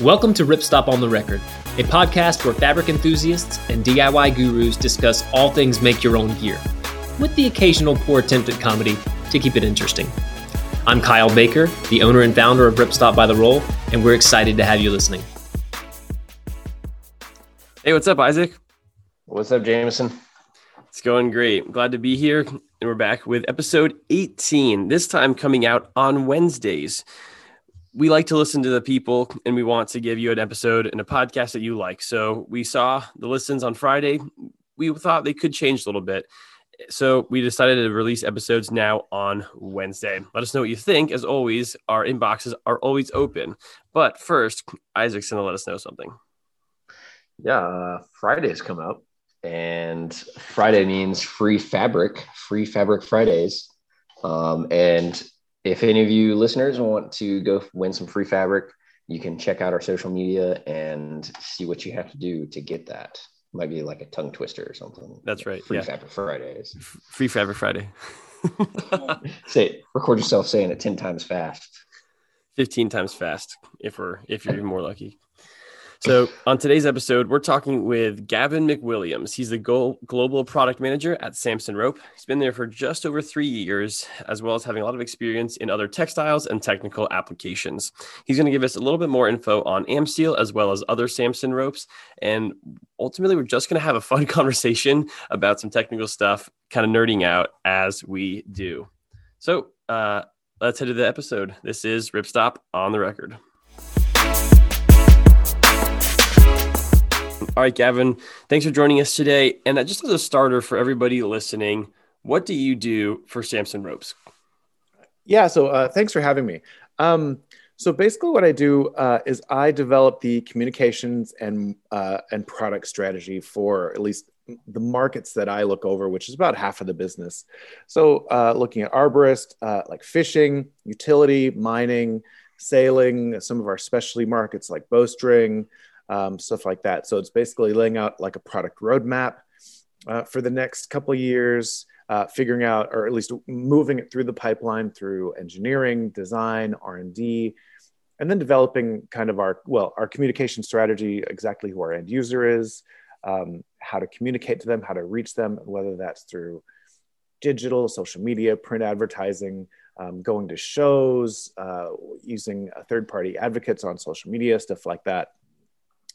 Welcome to Ripstop on the Record, a podcast where fabric enthusiasts and DIY gurus discuss all things make your own gear, with the occasional poor attempt at comedy to keep it interesting. I'm Kyle Baker, the owner and founder of Ripstop by the Roll, and we're excited to have you listening. Hey, what's up, Isaac? What's up, Jameson? It's going great. Glad to be here. And we're back with episode 18, this time coming out on Wednesdays. We like to listen to the people and we want to give you an episode and a podcast that you like. So we saw the listens on Friday. We thought they could change a little bit. So we decided to release episodes now on Wednesday. Let us know what you think. As always, our inboxes are always open. But first, Isaac's going to let us know something. Yeah, uh, Friday's come up, and Friday means free fabric, free fabric Fridays. Um, and if any of you listeners want to go win some free fabric, you can check out our social media and see what you have to do to get that. Might be like a tongue twister or something. That's right. Free yeah. fabric Fridays. Free fabric Friday. Say, record yourself saying it ten times fast. 15 times fast if we're if you're more lucky. So, on today's episode, we're talking with Gavin McWilliams. He's the global product manager at Samson Rope. He's been there for just over three years, as well as having a lot of experience in other textiles and technical applications. He's going to give us a little bit more info on Amsteel as well as other Samson ropes. And ultimately, we're just going to have a fun conversation about some technical stuff, kind of nerding out as we do. So, uh, let's head to the episode. This is Ripstop on the record. All right, Gavin, thanks for joining us today. And just as a starter for everybody listening, what do you do for Samson Ropes? Yeah, so uh, thanks for having me. Um, so basically, what I do uh, is I develop the communications and uh, and product strategy for at least the markets that I look over, which is about half of the business. So uh, looking at arborist, uh, like fishing, utility, mining, sailing, some of our specialty markets like bowstring, um, stuff like that. So it's basically laying out like a product roadmap uh, for the next couple years, uh, figuring out or at least moving it through the pipeline through engineering, design, R and D, and then developing kind of our well our communication strategy, exactly who our end user is, um, how to communicate to them, how to reach them, whether that's through digital, social media, print advertising. Um, going to shows, uh, using third party advocates on social media, stuff like that.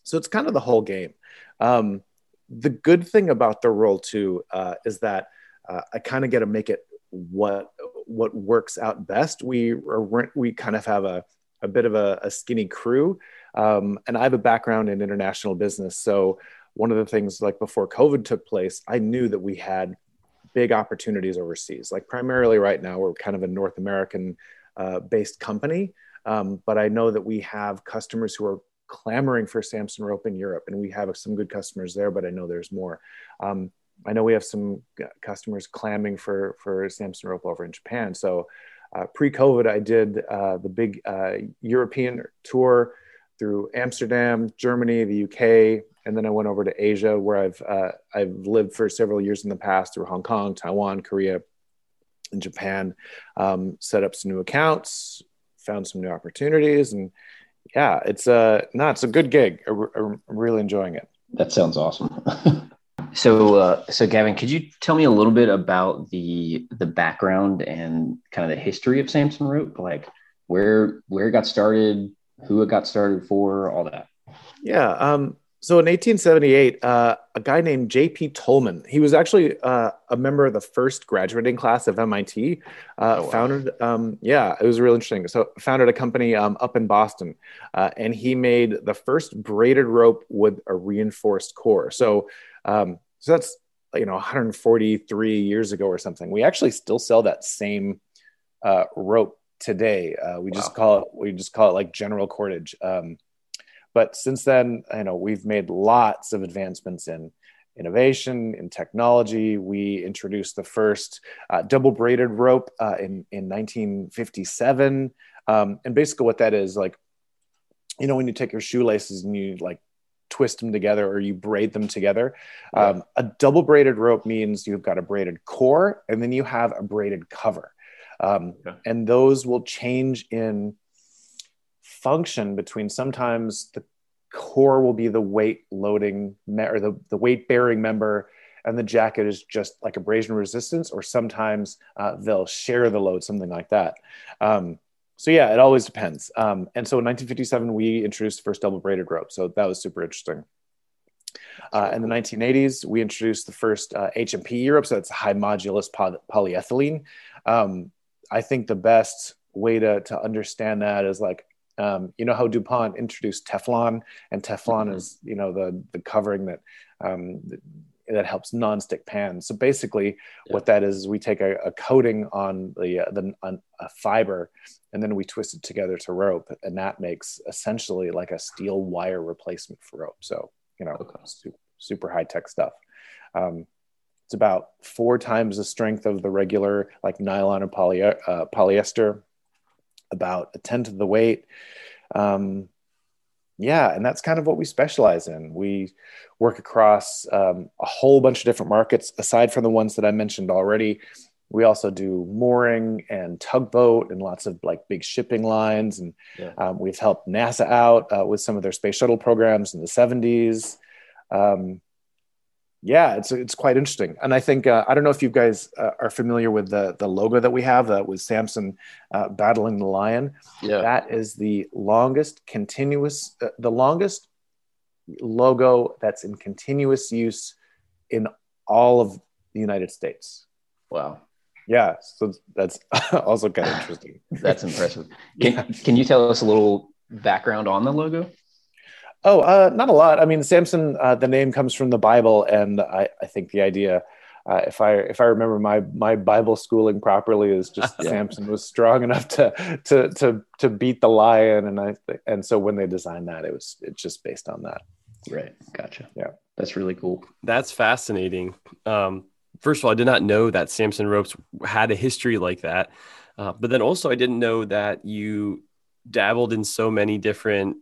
So it's kind of the whole game. Um, the good thing about the role too uh, is that uh, I kind of get to make it what what works out best. We are, we kind of have a a bit of a, a skinny crew, um, and I have a background in international business. So one of the things like before COVID took place, I knew that we had big opportunities overseas. Like primarily right now, we're kind of a North American uh, based company, um, but I know that we have customers who are clamoring for Samson rope in Europe, and we have some good customers there, but I know there's more. Um, I know we have some customers clamming for for Samson rope over in Japan. So uh, pre-COVID, I did uh, the big uh, European tour through Amsterdam, Germany, the UK, and then I went over to Asia, where I've uh, I've lived for several years in the past through Hong Kong, Taiwan, Korea, and Japan. Um, set up some new accounts, found some new opportunities, and yeah, it's a no, it's a good gig. I, am really enjoying it. That sounds awesome. so, uh, so Gavin, could you tell me a little bit about the the background and kind of the history of Samson Rope, like where where it got started, who it got started for, all that? Yeah. Um, so in 1878, uh, a guy named J.P. Tolman, he was actually uh, a member of the first graduating class of MIT, uh, oh, wow. founded, um, yeah, it was real interesting. So founded a company um, up in Boston, uh, and he made the first braided rope with a reinforced core. So, um, so that's you know 143 years ago or something. We actually still sell that same uh, rope today. Uh, we wow. just call it we just call it like general cordage. Um, but since then, you know, we've made lots of advancements in innovation, in technology. We introduced the first uh, double braided rope uh, in, in 1957. Um, and basically, what that is like, you know, when you take your shoelaces and you like twist them together or you braid them together. Yeah. Um, a double braided rope means you've got a braided core and then you have a braided cover. Um, yeah. And those will change in function between sometimes the core will be the weight loading me- or the, the weight bearing member and the jacket is just like abrasion resistance or sometimes uh, they'll share the load something like that. Um, so yeah it always depends. Um, and so in 1957 we introduced the first double braided rope. So that was super interesting. Uh, in the 1980s, we introduced the first uh, HMPE rope, so it's high modulus poly- polyethylene. Um, I think the best way to, to understand that is like, um, you know how DuPont introduced Teflon, and Teflon mm-hmm. is you know the the covering that um, that helps non-stick pans. So basically, yeah. what that is, is we take a, a coating on the uh, the on a fiber, and then we twist it together to rope, and that makes essentially like a steel wire replacement for rope. So you know, okay. super, super high tech stuff. Um, it's about four times the strength of the regular like nylon or poly, uh, polyester, about a tenth of the weight. Um, yeah, and that's kind of what we specialize in. We work across um, a whole bunch of different markets aside from the ones that I mentioned already. We also do mooring and tugboat and lots of like big shipping lines. And yeah. um, we've helped NASA out uh, with some of their space shuttle programs in the 70s. Um, yeah, it's it's quite interesting, and I think uh, I don't know if you guys uh, are familiar with the the logo that we have that was Samson uh, battling the lion. Yeah, that is the longest continuous, uh, the longest logo that's in continuous use in all of the United States. Wow. Yeah, so that's also kind of interesting. that's impressive. Can, yeah. can you tell us a little background on the logo? Oh, uh, not a lot. I mean, Samson, uh, the name comes from the Bible, and I, I think the idea, uh, if I if I remember my my Bible schooling properly, is just yeah. Samson was strong enough to to to to beat the lion, and I and so when they designed that, it was it's just based on that. Right. Gotcha. Yeah, that's really cool. That's fascinating. Um, first of all, I did not know that Samson ropes had a history like that, uh, but then also I didn't know that you dabbled in so many different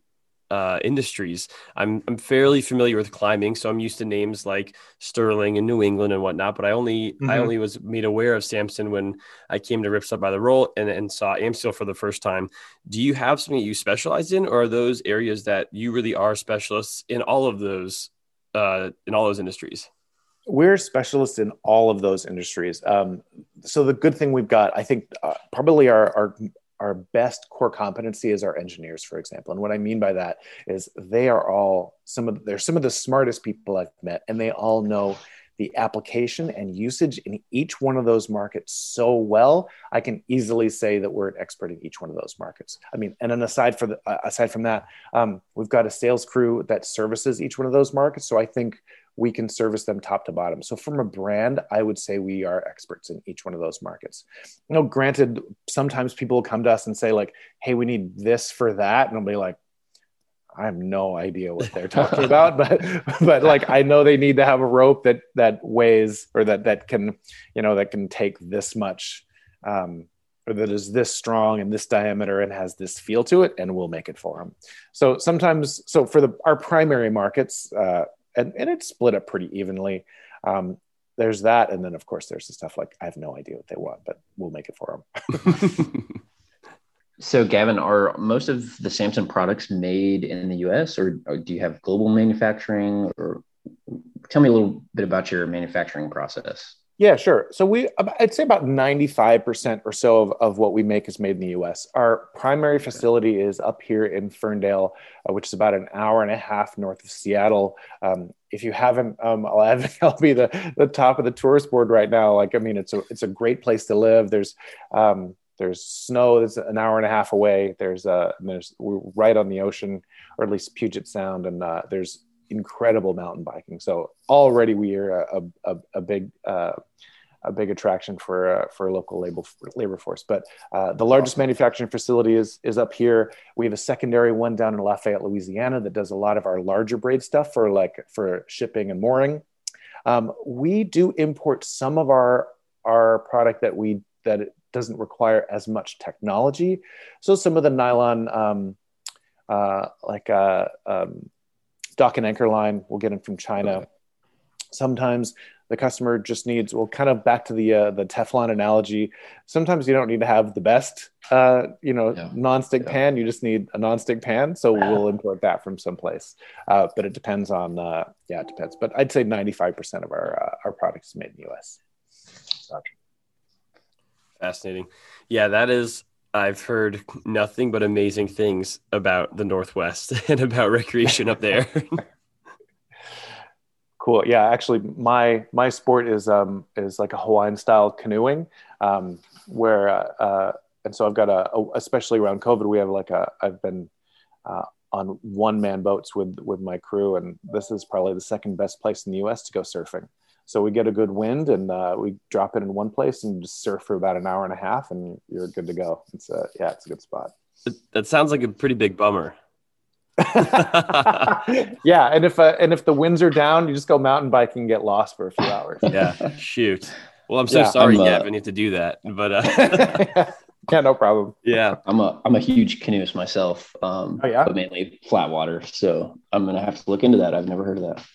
uh, industries. I'm I'm fairly familiar with climbing, so I'm used to names like Sterling and New England and whatnot. But I only mm-hmm. I only was made aware of Samson when I came to Ripstop by the Roll and, and saw Amsteel for the first time. Do you have something that you specialize in, or are those areas that you really are specialists in all of those uh, in all those industries? We're specialists in all of those industries. Um, so the good thing we've got, I think, uh, probably our, our our best core competency is our engineers, for example. And what I mean by that is they are all some of they're some of the smartest people I've met, and they all know the application and usage in each one of those markets so well. I can easily say that we're an expert in each one of those markets. I mean, and then aside for the uh, aside from that, um, we've got a sales crew that services each one of those markets. So I think we can service them top to bottom. So from a brand, I would say we are experts in each one of those markets. You know, granted, sometimes people will come to us and say like, "Hey, we need this for that," and I'll be like, I have no idea what they're talking about, but but like I know they need to have a rope that that weighs or that that can you know that can take this much um, or that is this strong and this diameter and has this feel to it, and we'll make it for them. So sometimes, so for the our primary markets, uh, and, and it's split up pretty evenly. Um, there's that, and then of course there's the stuff like I have no idea what they want, but we'll make it for them. so, Gavin, are most of the Samson products made in the U.S. or, or do you have global manufacturing? Or tell me a little bit about your manufacturing process. Yeah, sure. So we, I'd say about 95% or so of, of what we make is made in the US. Our primary facility is up here in Ferndale, uh, which is about an hour and a half north of Seattle. Um, if you haven't, um, I'll, have, I'll be the, the top of the tourist board right now. Like, I mean, it's a, it's a great place to live. There's, um, there's snow that's an hour and a half away. There's, uh, there's, we're right on the ocean, or at least Puget Sound. And uh, there's incredible mountain biking. So already we are a, a, a big uh, a big attraction for uh, for a local labor labor force. But uh, the largest manufacturing facility is is up here. We have a secondary one down in Lafayette, Louisiana, that does a lot of our larger braid stuff for like for shipping and mooring. Um, we do import some of our our product that we that it doesn't require as much technology. So some of the nylon, um, uh, like uh, um, dock and anchor line. We'll get them from China. Okay. sometimes the customer just needs well kind of back to the uh, the teflon analogy sometimes you don't need to have the best uh, you know Yeah. non-stick Yeah. pan you just need a non-stick pan so we'll import that from someplace uh, but it depends on uh, yeah it depends but i'd say 95% of our uh, our products made in the us Fascinating. Yeah, that is. I've heard nothing but amazing things about the Northwest and about recreation up there. Cool. Yeah, actually, my my sport is um is like a Hawaiian style canoeing, um, where uh, uh, and so I've got a, a especially around COVID, we have like a I've been uh, on one man boats with with my crew, and this is probably the second best place in the U.S. to go surfing. So we get a good wind, and uh, we drop it in one place and just surf for about an hour and a half, and you're good to go. It's a yeah, it's a good spot. that sounds like a pretty big bummer. yeah, and if uh, and if the winds are down, you just go mountain biking and get lost for a few hours. Yeah, shoot. Well, I'm so Yeah, sorry, I'm, uh, Gavin, you have to do that. But uh, yeah, no problem. yeah, I'm a I'm a huge canoeist myself. Um, Oh, yeah? but mainly flat water. So I'm gonna have to look into that. I've never heard of that.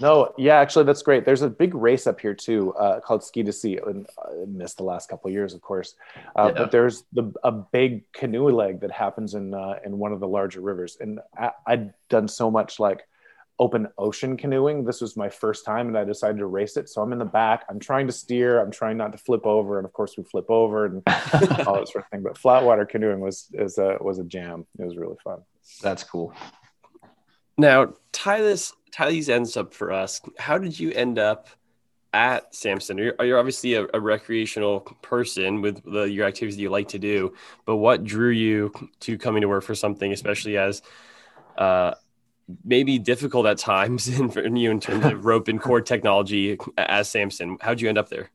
No, yeah, actually, that's great. There's a big race up here too, uh, called Ski to Sea. And I missed the last couple of years, of course, uh, Yeah. but there's the a big canoe leg that happens in uh, in one of the larger rivers. And I, I'd done so much like open ocean canoeing. This was my first time, and I decided to race it. So I'm in the back. I'm trying to steer. I'm trying not to flip over, and of course, we flip over and all that sort of thing. But flat water canoeing was is a was a jam. It was really fun. That's cool. Now, tie this these ends up for us. How did you end up at Samson? You're, you're obviously a, a recreational person with the, your activities that you like to do, but what drew you to coming to work for something, especially as uh, maybe difficult at times in, for you in terms of rope and cord technology as Samson? How'd you end up there?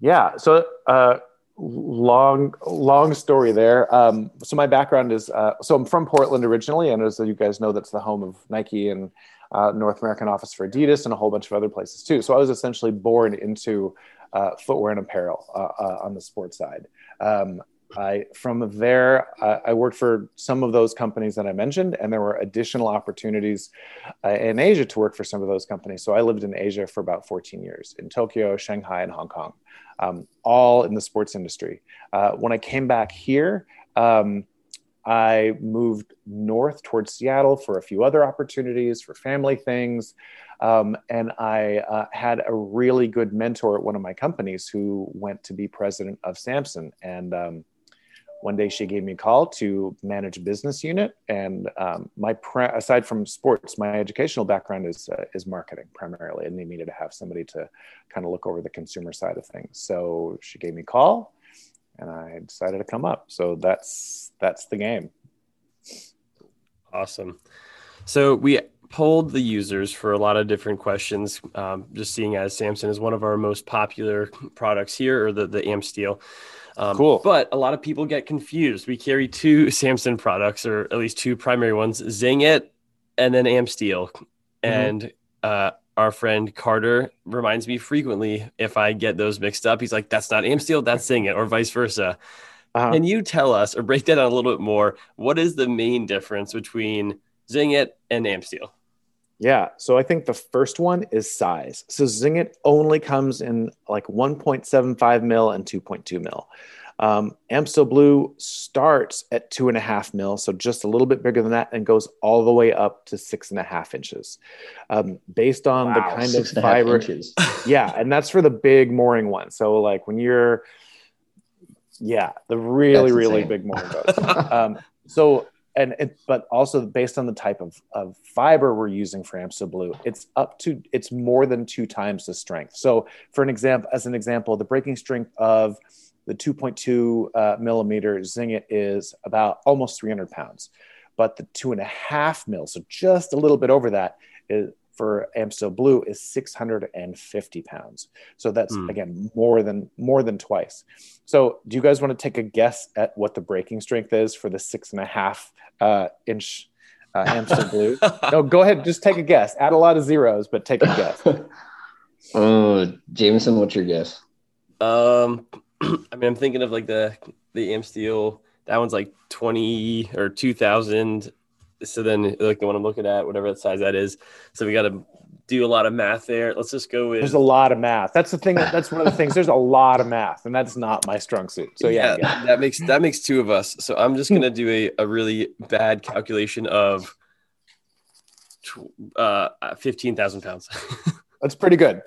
Yeah. So, uh, long, long story there. Um, so my background is, uh, so I'm from Portland originally, and as you guys know, that's the home of Nike and uh, North American office for Adidas and a whole bunch of other places too. So I was essentially born into uh, footwear and apparel uh, uh, on the sports side. Um, I from there I worked for some of those companies that I mentioned, and there were additional opportunities uh, in Asia to work for some of those companies. So I lived in Asia for about 14 years in Tokyo, Shanghai, and Hong Kong, um, all in the sports industry. Uh, when I came back here, um, I moved north towards Seattle for a few other opportunities for family things. Um, and I uh, had a really good mentor at one of my companies who went to be president of Samson. And um, one day she gave me a call to manage a business unit. And um, my pre- aside from sports, my educational background is uh, is marketing primarily, and they needed to have somebody to kind of look over the consumer side of things. So she gave me a call, and I decided to come up. So that's that's the game. Awesome. So we polled the users for a lot of different questions. Um, just seeing as Samson is one of our most popular products here, or the the Amsteel. Um, Cool. But a lot of people get confused. We carry two Samson products, or at least two primary ones: Zing It and then Amsteel. And uh, our friend Carter reminds me frequently if I get those mixed up. He's like, "That's not Amsteel, that's Zing It," or vice versa. Uh-huh. Can you tell us or break that down a little bit more? What is the main difference between Zing It and Amsteel? Yeah. So I think the first one is size. So Zingit only comes in like 1.75 mil and 2.2 mil. Um, Amsteel Blue starts at two and a half mil, so just a little bit bigger than that, and goes all the way up to six and a half inches, um, based on the kind of and a half fiber. yeah, and that's for the big mooring one. So like when you're, yeah, the really really big mooring boats. um, so and it, but also based on the type of, of fiber we're using for Amsteel Blue, it's up to it's more than two times the strength. So for an example, as an example, the breaking strength of the 2.2 uh, millimeter Zingit is about almost 300 pounds, but the two and a half mil, so just a little bit over that, is for Amsteel Blue is 650 pounds. So that's Hmm. again more than more than twice. So do you guys want to take a guess at what the breaking strength is for the six and a half uh, inch uh, Amsteel Blue? no, go ahead. Just take a guess. Add a lot of zeros, but take a guess. oh, Jameson, what's your guess? Um, I mean, I'm thinking of like the the Amsteel. That one's like 20 or 2000. So then, like the one I'm looking at, whatever that size that is. So we got to do a lot of math there. Let's just go with. There's a lot of math. That's the thing. That's one of the things. There's a lot of math, and that's not my strong suit. So yeah, yeah that makes that makes two of us. So I'm just gonna do a, a really bad calculation of uh, fifteen thousand pounds. that's pretty good.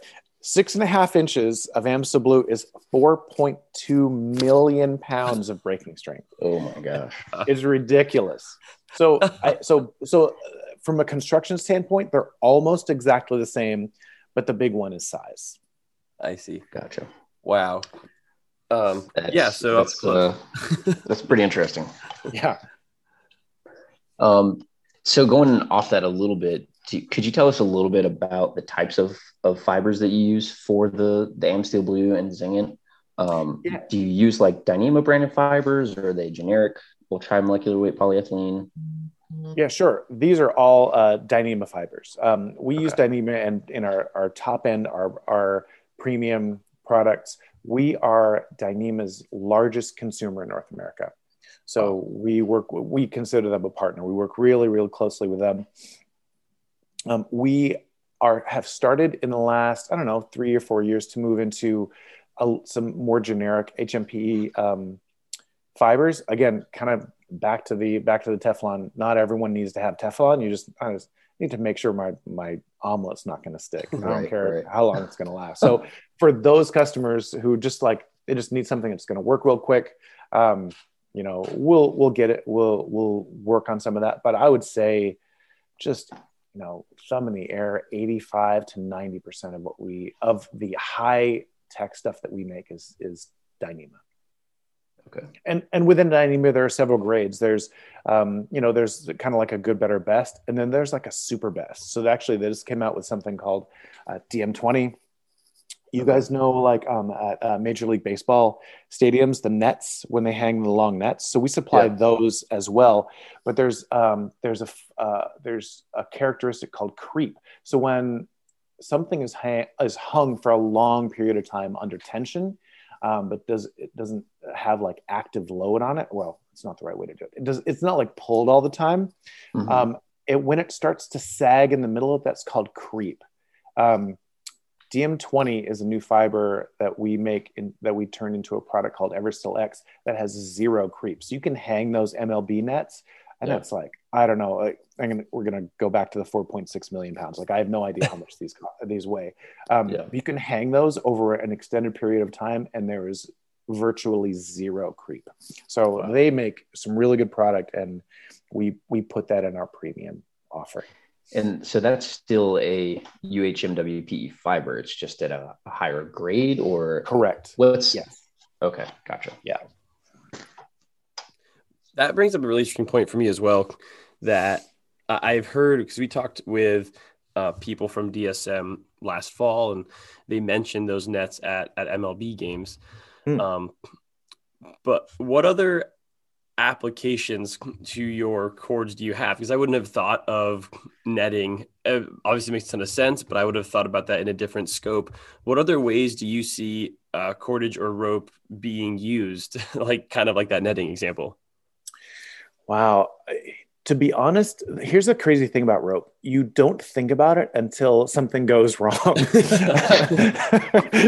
Six and a half inches of Amsteel Blue is 4.2 million pounds of breaking strength. Oh my gosh, it's ridiculous. So, I, so, so, from a construction standpoint, they're almost exactly the same, but the big one is size. I see. Gotcha. Wow. Um, that's, yeah. So that's, uh, that's pretty interesting. Yeah. Um, so going off that a little bit, could you tell us a little bit about the types of, of fibers that you use for the the Amsteel Blue and Zing It? Um, yeah. Do you use like Dyneema branded fibers, or are they generic ultra-molecular weight polyethylene? Yeah, sure. These are all uh, Dyneema fibers. Um, we okay. use Dyneema and in our, our top end, our, our premium products. We are Dyneema's largest consumer in North America. So we work, we consider them a partner. We work really, really closely with them. Um, we are have started in the last, I don't know, three or four years to move into a, some more generic HMPE um, fibers. Again, kind of back to the back to the Teflon. Not everyone needs to have Teflon. You just, I just need to make sure my my omelet's not going to stick. I don't care right. how long it's going to last. So for those customers who just like they just need something that's going to work real quick, um, you know, we'll we'll get it. We'll we'll work on some of that. But I would say, just you know, thumb in the air, eighty five to ninety percent of what we of the high tech stuff that we make is is Dyneema. Okay. And and within Dyneema, there are several grades. There's, um, you know, there's kind of like a good, better, best, and then there's like a super best. So actually, they just came out with something called uh, DM20. You guys know, like um, at uh, Major League Baseball stadiums, the nets when they hang the long nets. So we supply yeah. those as well. But there's um, there's a uh, there's a characteristic called creep. So when something is hang- is hung for a long period of time under tension, um, but does it doesn't have like active load on it. Well, it's not the right way to do it. It does. It's not like pulled all the time. Mm-hmm. Um, it when it starts to sag in the middle of that's called creep. Um, DM20 is a new fiber that we make in, that we turn into a product called Everstill X that has zero creep. So you can hang those MLB nets and yeah. it's like I don't know. Like, I'm gonna, we're gonna go back to the 4.6 million pounds. Like I have no idea how much these these weigh. Um, yeah. You can hang those over an extended period of time, and there is virtually zero creep. So wow. they make some really good product, and we we put that in our premium offering. And so that's still a UHMWP fiber. It's just at a, a higher grade, or correct? What's yes? Okay, gotcha. Yeah that brings up a really interesting point for me as well that I've heard because we talked with uh, people from DSM last fall and they mentioned those nets at, at MLB games. Mm. Um, but what other applications to your cords do you have? Because I wouldn't have thought of netting. It obviously, makes a ton of sense, but I would have thought about that in a different scope. What other ways do you see uh, cordage or rope being used, like kind of like that netting example? Wow. To be honest, here's the crazy thing about rope. You don't think about it until something goes wrong.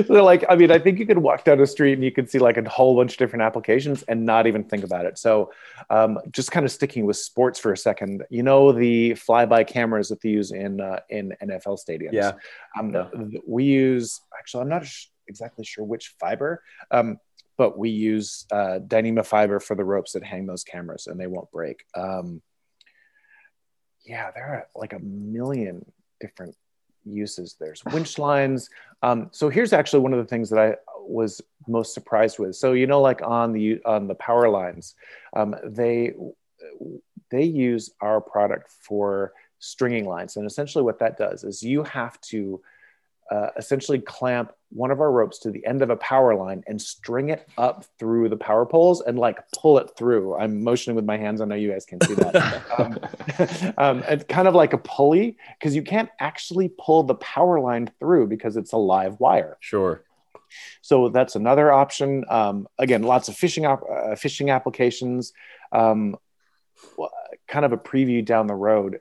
so like, I mean, I think you could walk down the street and you could see like a whole bunch of different applications and not even think about it. So um, just kind of sticking with sports for a second, you know, the flyby cameras that they use in, uh, in NFL stadiums. Yeah. Um, yeah. We use, actually, I'm not exactly sure which fiber. Um, but we use uh, Dyneema fiber for the ropes that hang those cameras and they won't break. Um, yeah, there are like a million different uses. There's winch lines. Um, so here's actually one of the things that I was most surprised with. So you know, like on the on the power lines, um, they they use our product for stringing lines, and essentially what that does is you have to uh, essentially clamp one of our ropes to the end of a power line and string it up through the power poles and like pull it through. I'm motioning with my hands. I know you guys can see that. um, um, it's kind of like a pulley because you can't actually pull the power line through because it's a live wire. Sure. So that's another option. Um, again, lots of fishing op- uh, fishing applications. Um, kind of a preview down the road.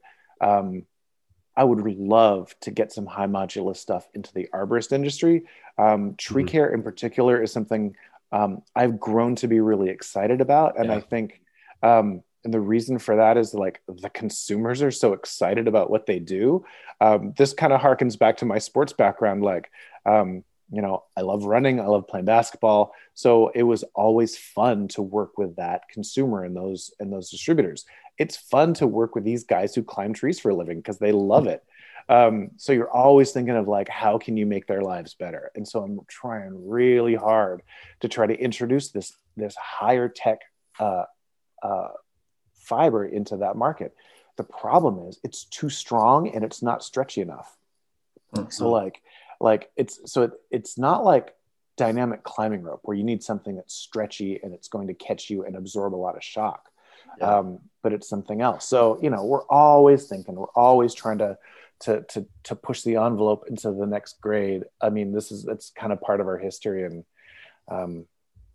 I would love to get some high modulus stuff into the arborist industry. Um, tree Mhm. care in particular is something um, I've grown to be really excited about, and Yeah. I think, um, and the reason for that is like the consumers are so excited about what they do. Um, this kind of harkens back to my sports background. Like, um, you know, I love running, I love playing basketball, so it was always fun to work with that consumer and those and those distributors. It's fun to work with these guys who climb trees for a living because they love it. Um, so you're always thinking of like, how can you make their lives better? And so I'm trying really hard to try to introduce this this higher tech uh, uh, fiber into that market. The problem is it's too strong and it's not stretchy enough. So like like it's so it, it's not like dynamic climbing rope where you need something that's stretchy and it's going to catch you and absorb a lot of shock. Yeah. Um, but it's something else. So you know we're always thinking we're always trying to to to to push the envelope into the next grade. I mean this is it's kind of part of our history and um,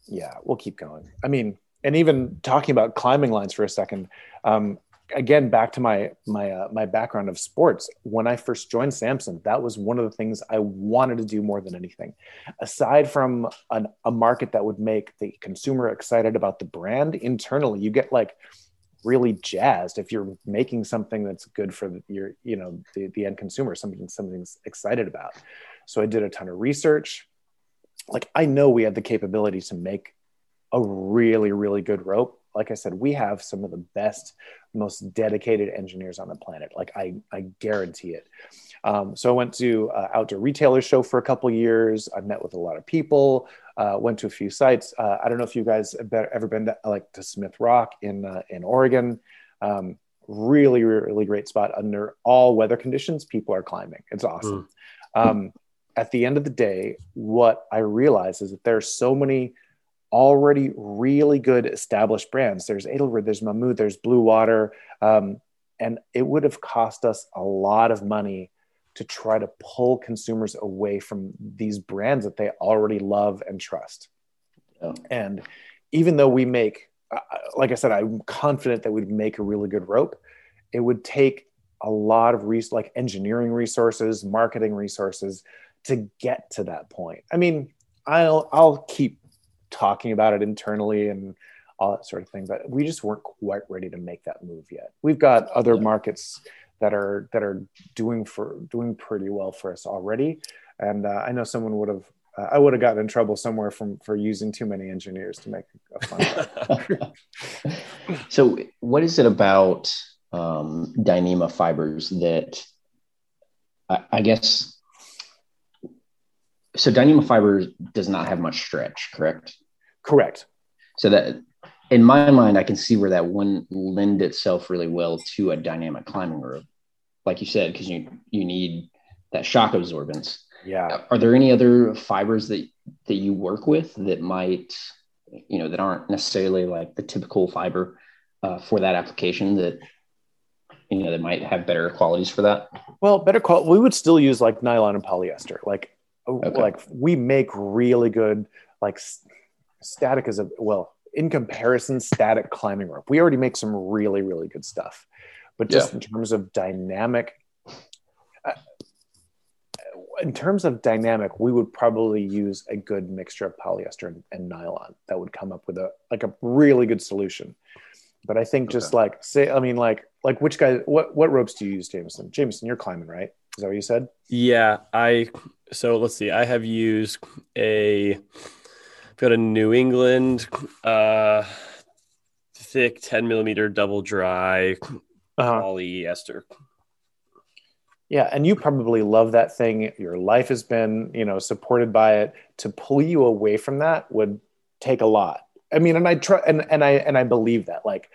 yeah we'll keep going. I mean and even talking about climbing lines for a second um, again back to my my uh, my background of sports. When i first joined samson that was one of the things i wanted to do more than anything. Aside from an, a market that would make the consumer excited about the brand internally you get like really jazzed if you're making something that's good for your you know the, the end consumer something something's excited about. So i did a ton of research. Like i know we have the capability to make a really really good rope like i said we have some of the best most dedicated engineers on the planet. Like i i guarantee it. Um, so i went to uh, outdoor retailer show for a couple years. I met with a lot of people uh, went to a few sites. Uh, i don't know if you guys have ever been to, like to smith rock in uh, in oregon. Um, really really great spot. Under all weather conditions people are climbing. It's awesome. Um, at the end of the day what i realize is that there are so many already really good established brands. There's Edelrid, there's Mammut, there's Blue Water, um, and it would have cost us a lot of money to try to pull consumers away from these brands that they already love and trust. Yeah. And even though we make, uh, like I said, I'm confident that we'd make a really good rope. It would take a lot of res- like engineering resources, marketing resources to get to that point. I mean, I'll I'll keep talking about it internally and all that sort of thing but we just weren't quite ready to make that move yet. We've got other markets that are that are doing for doing pretty well for us already. And uh, i know someone would have uh, i would have gotten in trouble somewhere from for using too many engineers to make a fun so what is it about um, Dyneema fibers that I, I guess so Dyneema fiber does not have much stretch, correct? Correct So that in my mind, I can see where that wouldn't lend itself really well to a dynamic climbing rope, like you said, because you you need that shock absorbance. yeah Are there any other fibers that that you work with that might, you know, that aren't necessarily like the typical fiber uh, for that application that you know that might have better qualities for that? Well, better call. We would still use like nylon and polyester. Like, Okay. like we make really good like static is a well in comparison static climbing rope. We already make some really really good stuff, but just in terms of dynamic. uh, In terms of dynamic, we would probably use a good mixture of polyester and, and nylon that would come up with a like a really good solution. But I think just like say, I mean, like like which guy? What what ropes do you use, Jameson? Jameson, you're climbing, right? Is that what you said? Yeah, I so let's see. I have used a Got a New England uh thick 10 millimeter double dry Uh-huh. polyester. Yeah, and you probably love that thing. Your life has been, you know, supported by it. To pull you away from that would take a lot. I mean, and I try, and and I and I believe that. Like,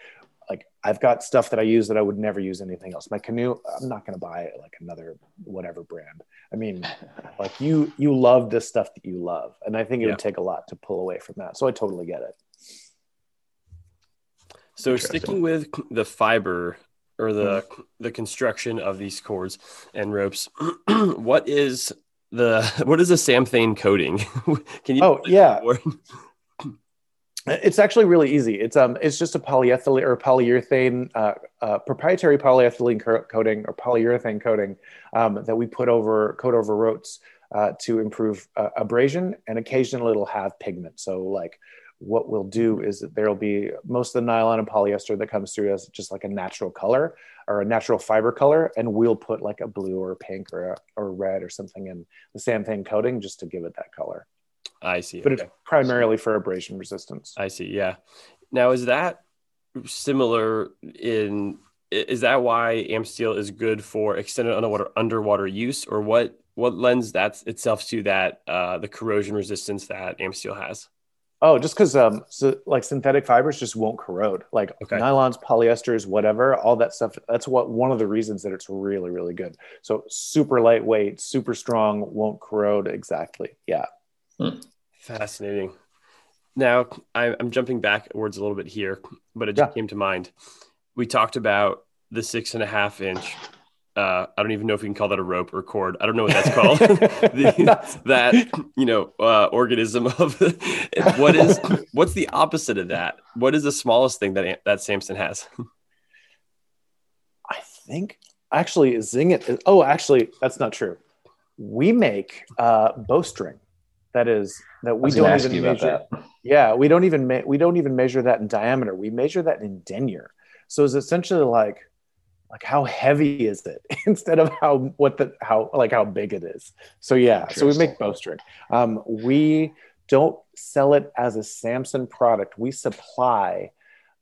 like I've got stuff that I use that I would never use anything else. My canoe, I'm not going to buy like another whatever brand. I mean, like you you love this stuff that you love, and I think it Yeah. would take a lot to pull away from that. So I totally get it. So sticking with the fiber or the mm-hmm. the construction of these cords and ropes, what is the what is the samthane coating? Can you Oh yeah, Or- It's actually really easy. It's um, it's just a polyethylene or polyurethane, uh, uh, proprietary polyethylene co- coating or polyurethane coating um, that we put over coat over rotes uh, to improve uh, abrasion, and occasionally it'll have pigment. So like what we'll do is that there'll be most of the nylon and polyester that comes through as just like a natural color or a natural fiber color, and we'll put like a blue or a pink or a, or red or something in the Samthane coating just to give it that color. I see. But okay. it's primarily for abrasion resistance. I see. Yeah. Now, is that similar in? Is that why AmSteel is good for extended underwater underwater use, or what? What lends that itself to that uh, the corrosion resistance that AmSteel has? Oh, just because um, so like synthetic fibers just won't corrode. Like okay. nylons, polyesters, whatever, all that stuff. That's what one of the reasons that it's really, really good. So super lightweight, super strong, won't corrode. Exactly. Yeah. Hmm. Fascinating. Now I, am jumping backwards a little bit here, but it just yeah. came to mind. We talked about the six and a half inch uh, I don't even know if we can call that a rope or cord. I don't know what that's called. the, that you know uh, organism of what is what's the opposite of that? What is the smallest thing that that Samson has? I think actually zing Is, oh, actually, that's not true. We make uh, bowstring. That is that we don't even measure. Yeah, we don't even ma- we don't even measure that in diameter. We measure that in denier. So it's essentially like like how heavy is it instead of how what the how like how big it is so yeah so we make bowstring um, we don't sell it as a samson product we supply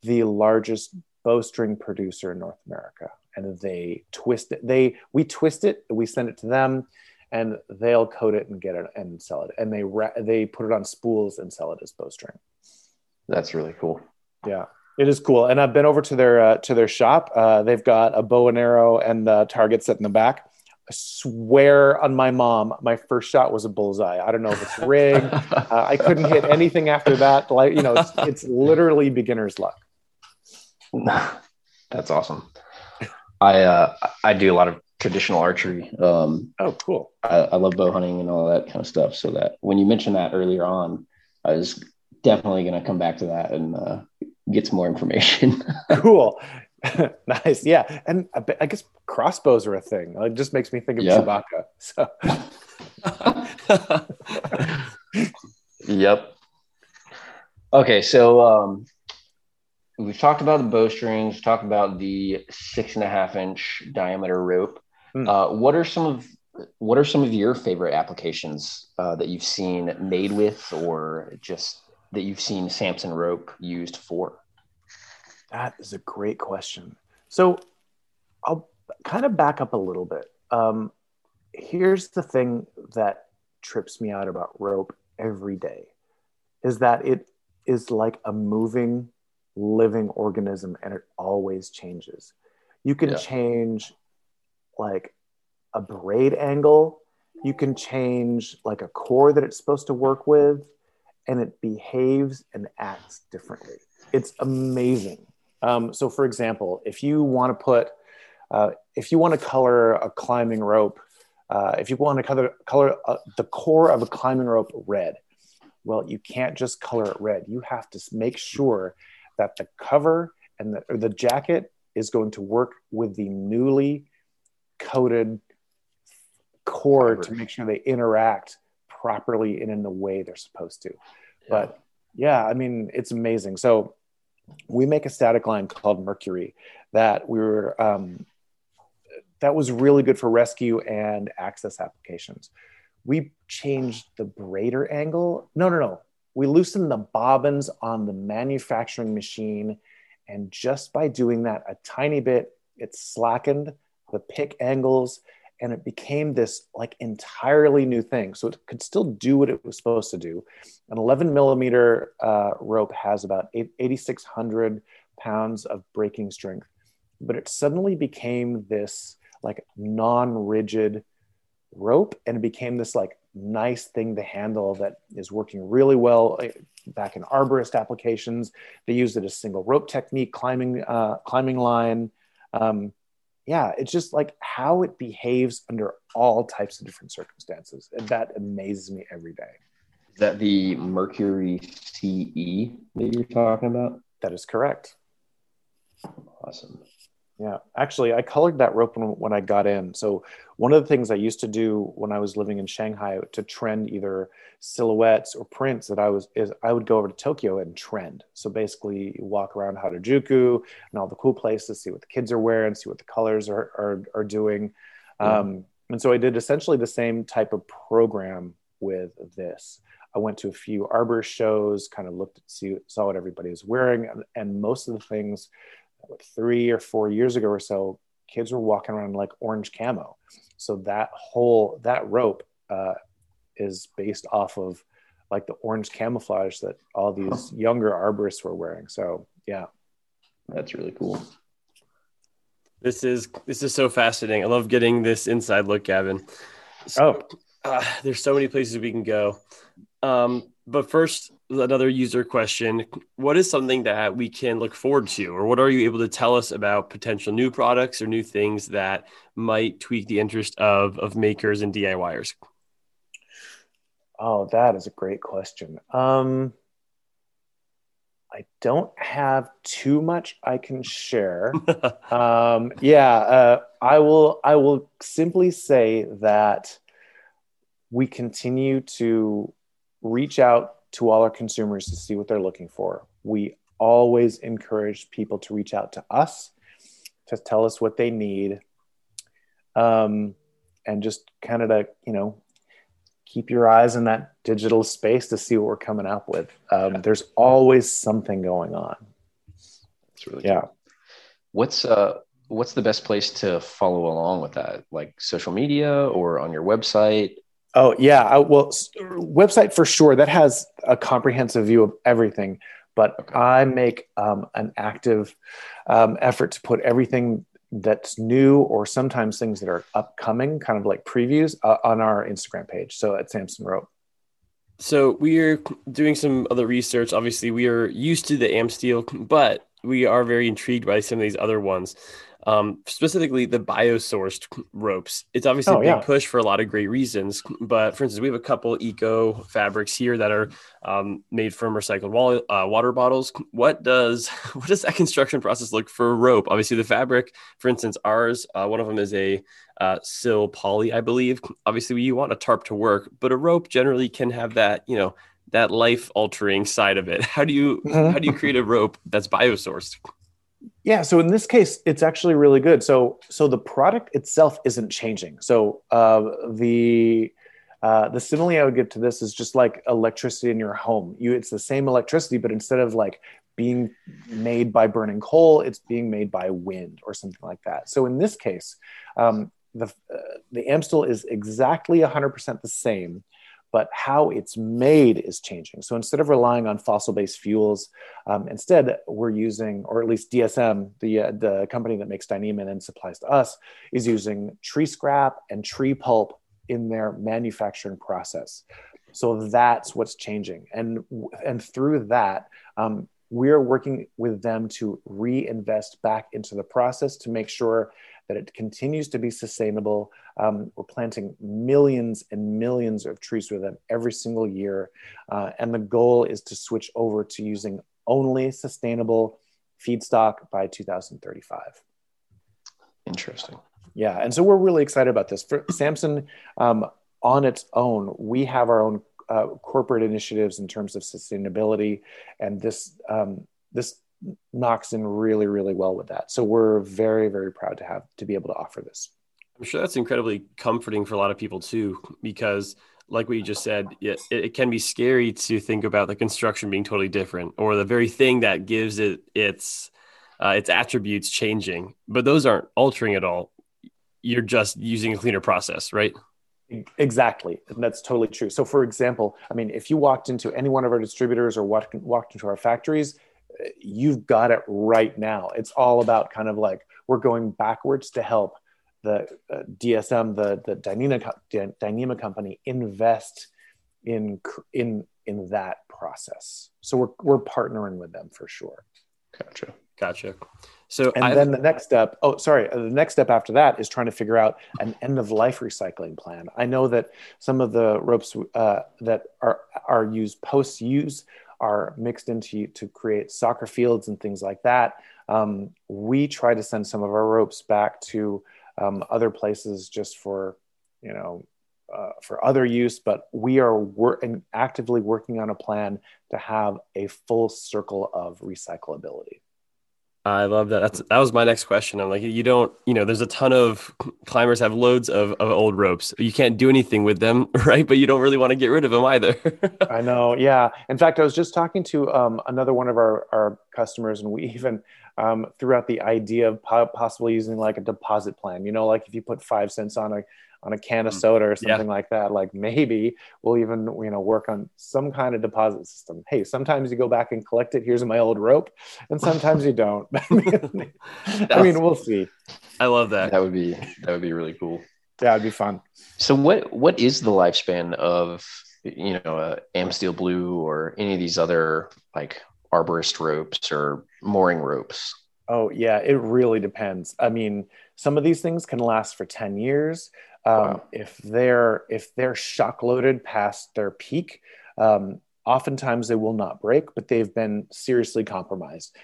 the largest bowstring producer in north america and they twist it they we twist it we send it to them and they'll coat it and get it and sell it and they ra- they put it on spools and sell it as bowstring that's really cool yeah it is cool, and I've been over to their uh, to their shop. Uh, they've got a bow and arrow and the target set in the back. I swear on my mom, my first shot was a bullseye. I don't know if it's rig. uh, I couldn't hit anything after that. Like you know, it's, it's literally beginner's luck. That's awesome. I uh, I do a lot of traditional archery. Um, oh, cool. I, I love bow hunting and all that kind of stuff. So that when you mentioned that earlier on, I was definitely going to come back to that and uh, get some more information. cool. nice. Yeah. And I guess crossbows are a thing. It just makes me think of yeah. Chewbacca. So Yep. Okay, so um, we've talked about the bowstrings, talked about the six and a half inch diameter rope. Mm. Uh, what are some of what are some of your favorite applications uh, that you've seen made with or just that you've seen Samson rope used for? That is a great question. So I'll kind of back up a little bit. Um, here's the thing that trips me out about rope every day is that it is like a moving, living organism and it always changes. You can yeah. change like a braid angle, you can change like a core that it's supposed to work with and it behaves and acts differently. It's amazing. Um, so, for example, if you want to put, uh, if you want to color a climbing rope, uh, if you want to color, color uh, the core of a climbing rope red, well, you can't just color it red. You have to make sure that the cover and the, the jacket is going to work with the newly coated core to make sure they interact properly and in the way they're supposed to. Yeah. But yeah, I mean, it's amazing. So we make a static line called Mercury that we were um, that was really good for rescue and access applications. We changed the braider angle. No, no, no. We loosened the bobbins on the manufacturing machine, and just by doing that a tiny bit, it slackened the pick angles and it became this like entirely new thing. So it could still do what it was supposed to do. An 11 millimeter uh, rope has about 8,600 pounds of breaking strength, but it suddenly became this like non-rigid rope, and it became this like nice thing to handle that is working really well eh, back in arborist applications. They used it as single rope technique, climbing uh, climbing line. Um, yeah, it's just like how it behaves under all types of different circumstances. And that amazes me every day. Is that the Mercury CE that you're talking about? That is correct. Awesome. Yeah, actually, I colored that rope when, when I got in. So one of the things I used to do when I was living in Shanghai to trend either silhouettes or prints that I was is I would go over to Tokyo and trend. So basically, walk around Harajuku and all the cool places, see what the kids are wearing, see what the colors are are, are doing. Yeah. Um, and so I did essentially the same type of program with this. I went to a few arbor shows, kind of looked at see saw what everybody was wearing, and, and most of the things three or four years ago or so, kids were walking around like orange camo. So that whole that rope uh, is based off of like the orange camouflage that all these younger arborists were wearing. So yeah, that's really cool. This is this is so fascinating. I love getting this inside look, Gavin. So, oh, uh, there's so many places we can go. Um, but first, another user question What is something that we can look forward to, or what are you able to tell us about potential new products or new things that might tweak the interest of, of makers and DIYers? Oh, that is a great question. Um, I don't have too much I can share. um, yeah, uh, I will. I will simply say that we continue to reach out to all our consumers to see what they're looking for. We always encourage people to reach out to us to tell us what they need um, and just kind of to you know keep your eyes in that digital space to see what we're coming up with um, yeah. there's always something going on it's really yeah cool. what's uh what's the best place to follow along with that like social media or on your website Oh yeah, I, well, website for sure that has a comprehensive view of everything. But okay. I make um, an active um, effort to put everything that's new or sometimes things that are upcoming, kind of like previews, uh, on our Instagram page. So at Samson Rope. So we are doing some other research. Obviously, we are used to the Amsteel, but we are very intrigued by some of these other ones um, specifically the biosourced ropes. It's obviously oh, a big yeah. push for a lot of great reasons. But for instance, we have a couple eco fabrics here that are um, made from recycled wall, uh, water bottles. What does what does that construction process look for a rope? Obviously, the fabric, for instance, ours, uh, one of them is a uh, sil poly, I believe. Obviously, you want a tarp to work, but a rope generally can have that, you know, that life altering side of it. How do you mm-hmm. how do you create a rope that's biosourced? Yeah, so in this case, it's actually really good. So, so the product itself isn't changing. So uh, the uh, the simile I would give to this is just like electricity in your home. You, it's the same electricity, but instead of like being made by burning coal, it's being made by wind or something like that. So in this case, um, the uh, the Amsteel is exactly 100% the same, but how it's made is changing. So instead of relying on fossil-based fuels, um, instead we're using, or at least DSM, the uh, the company that makes Dyneema and supplies to us, is using tree scrap and tree pulp in their manufacturing process. So that's what's changing, and and through that. Um, we're working with them to reinvest back into the process to make sure that it continues to be sustainable. Um, we're planting millions and millions of trees with them every single year. Uh, and the goal is to switch over to using only sustainable feedstock by 2035. Interesting. Yeah. And so we're really excited about this. For Samson, um, on its own, we have our own uh, corporate initiatives in terms of sustainability. And this, um, this knocks in really, really well with that. So we're very, very proud to have to be able to offer this. I'm sure that's incredibly comforting for a lot of people too, because like what you just said, it, it can be scary to think about the construction being totally different or the very thing that gives it its uh, its attributes changing. But those aren't altering at all. You're just using a cleaner process, right? Exactly. And that's totally true. So, for example, I mean, if you walked into any one of our distributors or walked, walked into our factories, you've got it right now. It's all about kind of like we're going backwards to help the uh, DSM, the the Dyneema, Dyneema company, invest in in in that process. So we're we're partnering with them for sure. Gotcha. Gotcha. So and I've- then the next step oh sorry uh, the next step after that is trying to figure out an end of life recycling plan i know that some of the ropes uh, that are are used post use are mixed into to create soccer fields and things like that um, we try to send some of our ropes back to um, other places just for you know uh, for other use but we are wor- actively working on a plan to have a full circle of recyclability I love that. That's that was my next question. I'm like, you don't, you know, there's a ton of climbers have loads of, of old ropes. You can't do anything with them, right? But you don't really want to get rid of them either. I know. Yeah. In fact, I was just talking to um, another one of our, our customers, and we even um, threw out the idea of po- possibly using like a deposit plan. You know, like if you put five cents on a on a can of Mm. soda or something yeah. like that, like maybe we'll even you know work on some kind of deposit system. Hey, sometimes you go back and collect it. Here's my old rope, and sometimes you don't. I mean, I mean, we'll see. I love that. That would be that would be really cool. Yeah, it'd be fun. So what what is the lifespan of you know uh, Amsteel Blue or any of these other like arborist ropes or mooring ropes? Oh yeah, it really depends. I mean, some of these things can last for 10 years. Um, wow. If they're if they're shock loaded past their peak, um, oftentimes they will not break, but they've been seriously compromised.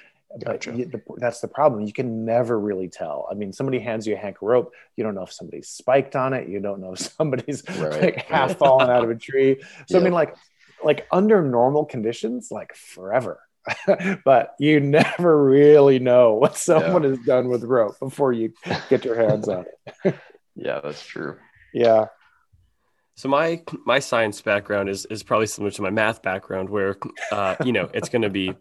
Gotcha. But the, that's the problem. You can never really tell. I mean, somebody hands you a hank of rope. You don't know if somebody's spiked on it. You don't know if somebody's right. like half fallen out of a tree. So I mean, like, like under normal conditions, like forever. but you never really know what someone yeah. has done with rope before you get your hands on it. yeah, that's true. Yeah. So my my science background is is probably similar to my math background, where uh, you know it's going to be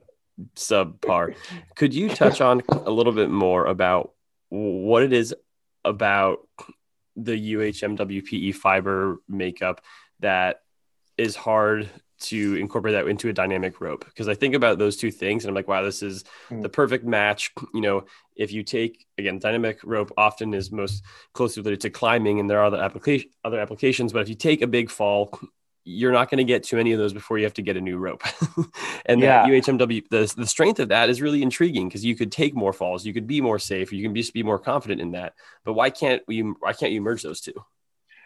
subpar. Could you touch on a little bit more about what it is about the UHMWPE fiber makeup that is hard to incorporate that into a dynamic rope because I think about those two things and I'm like, wow, this is mm. the perfect match. You know, if you take again, dynamic rope often is most closely related to climbing, and there are other application other applications. But if you take a big fall, you're not going to get too many of those before you have to get a new rope. and yeah. that UHMW, the, the strength of that is really intriguing because you could take more falls, you could be more safe, you can just be more confident in that. But why can't we? Why can't you merge those two?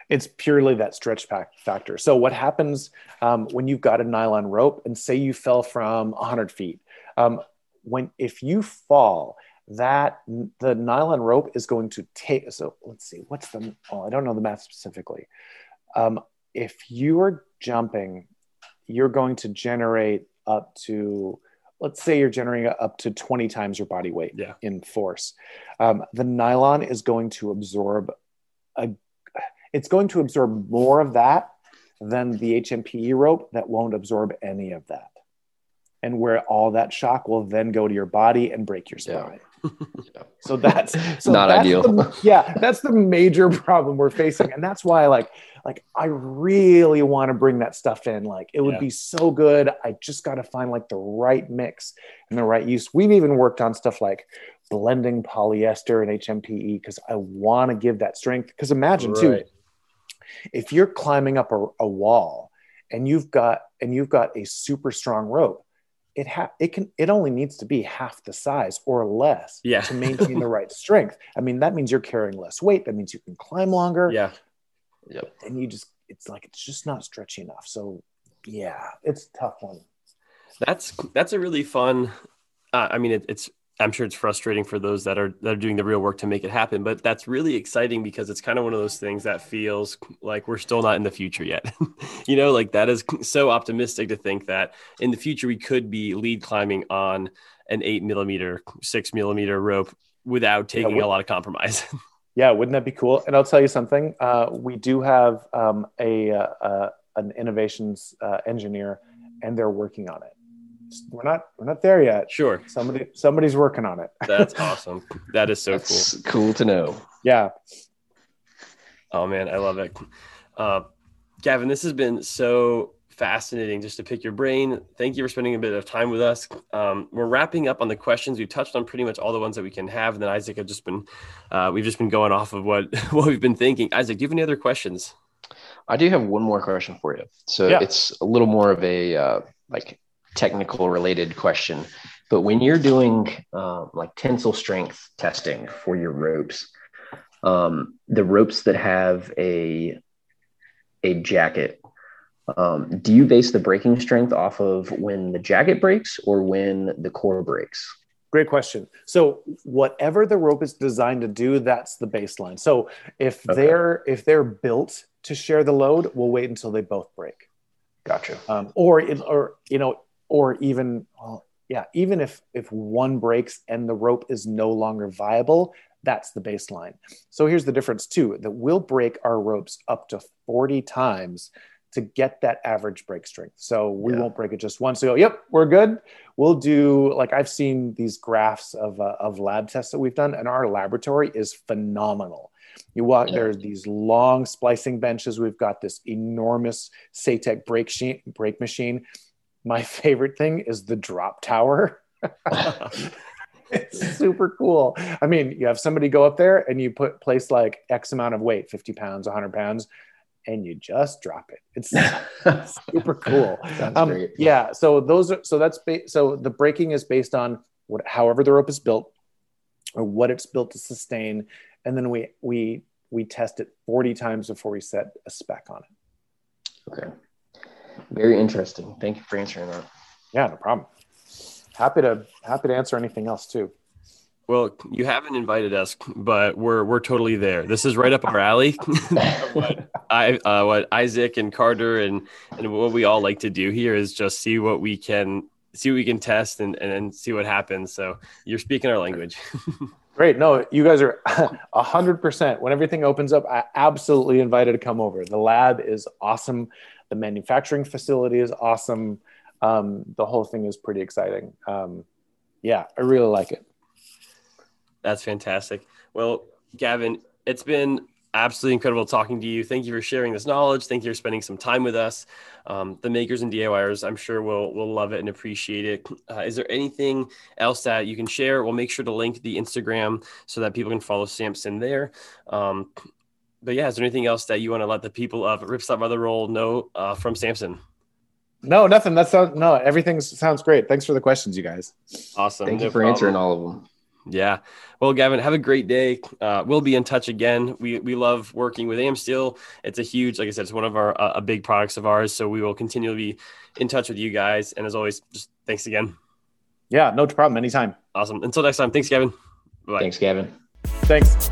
It's purely that stretch factor. So what happens um, when you've got a nylon rope and say you fell from 100 feet? Um, when if you fall, that the nylon rope is going to take. So let's see, what's the? Oh, I don't know the math specifically. Um, if you are jumping, you're going to generate up to let's say you're generating up to 20 times your body weight yeah. in force. Um, the nylon is going to absorb a it's going to absorb more of that than the HMPE rope that won't absorb any of that. And where all that shock will then go to your body and break your spine. Yeah. So that's so not that's ideal. The, yeah, that's the major problem we're facing. And that's why like like I really want to bring that stuff in. Like it would yeah. be so good. I just got to find like the right mix and the right use. We've even worked on stuff like blending polyester and HMPE because I want to give that strength. Because imagine right. too, if you're climbing up a, a wall and you've got and you've got a super strong rope it ha- it can it only needs to be half the size or less yeah. to maintain the right strength. I mean, that means you're carrying less weight. That means you can climb longer. Yeah. Yep. And you just it's like it's just not stretchy enough. So yeah, it's tough one. That's that's a really fun. Uh, I mean, it, it's I'm sure it's frustrating for those that are that are doing the real work to make it happen, but that's really exciting because it's kind of one of those things that feels like we're still not in the future yet. you know, like that is so optimistic to think that in the future we could be lead climbing on an eight millimeter, six millimeter rope without taking yeah, a lot of compromise. yeah, wouldn't that be cool? And I'll tell you something. Uh, we do have um, a uh, uh, an innovations uh, engineer, and they're working on it we're not we're not there yet. Sure. Somebody somebody's working on it. That's awesome. That is so That's cool. Cool to know. Yeah. Oh man, I love it. Uh, Gavin, this has been so fascinating just to pick your brain. Thank you for spending a bit of time with us. Um, we're wrapping up on the questions. We've touched on pretty much all the ones that we can have. And then Isaac, I've just been, uh, we've just been going off of what, what we've been thinking. Isaac, do you have any other questions? I do have one more question for you. So yeah. it's a little more of a, uh, like technical related question. But when you're doing uh, like tensile strength testing for your ropes, um, the ropes that have a a jacket, um, do you base the breaking strength off of when the jacket breaks or when the core breaks? Great question. So whatever the rope is designed to do, that's the baseline. So if okay. they're if they're built to share the load, we'll wait until they both break. Gotcha. Um, or or you know, or even well, yeah, even if if one breaks and the rope is no longer viable, that's the baseline. So here's the difference too: that we'll break our ropes up to 40 times to get that average break strength. So we yeah. won't break it just once. So go, yep, we're good. We'll do like I've seen these graphs of uh, of lab tests that we've done, and our laboratory is phenomenal. You walk yeah. there's these long splicing benches. We've got this enormous Satec break machine. Break machine. My favorite thing is the drop tower. it's super cool. I mean, you have somebody go up there and you put place like X amount of weight, 50 pounds, 100 pounds, and you just drop it. It's super cool. Um, yeah. So those are so that's ba- so the breaking is based on what however the rope is built or what it's built to sustain, and then we we we test it 40 times before we set a spec on it. Okay. Very interesting. Thank you for answering that. Yeah, no problem. Happy to happy to answer anything else too. Well, you haven't invited us, but we're we're totally there. This is right up our alley. what I uh, what Isaac and Carter and and what we all like to do here is just see what we can see what we can test and and see what happens. So you're speaking our language. Great. No, you guys are a hundred percent. When everything opens up, I absolutely invited to come over. The lab is awesome. The manufacturing facility is awesome. Um, the whole thing is pretty exciting. Um, yeah, I really like it. That's fantastic. Well, Gavin, it's been absolutely incredible talking to you. Thank you for sharing this knowledge. Thank you for spending some time with us. Um, the makers and DIYers, I'm sure will will love it and appreciate it. Uh, is there anything else that you can share? We'll make sure to link the Instagram so that people can follow Samson there. Um, but yeah, is there anything else that you want to let the people of Ripstop by the Roll know uh, from Samson? No, nothing. That sounds no. Everything sounds great. Thanks for the questions, you guys. Awesome. Thank no you for problem. answering all of them. Yeah. Well, Gavin, have a great day. Uh, we'll be in touch again. We, we love working with AmSteel. It's a huge, like I said, it's one of our uh, big products of ours. So we will continue to be in touch with you guys. And as always, just thanks again. Yeah, no problem. Anytime. Awesome. Until next time. Thanks, Gavin. Bye. Thanks, Gavin. Thanks.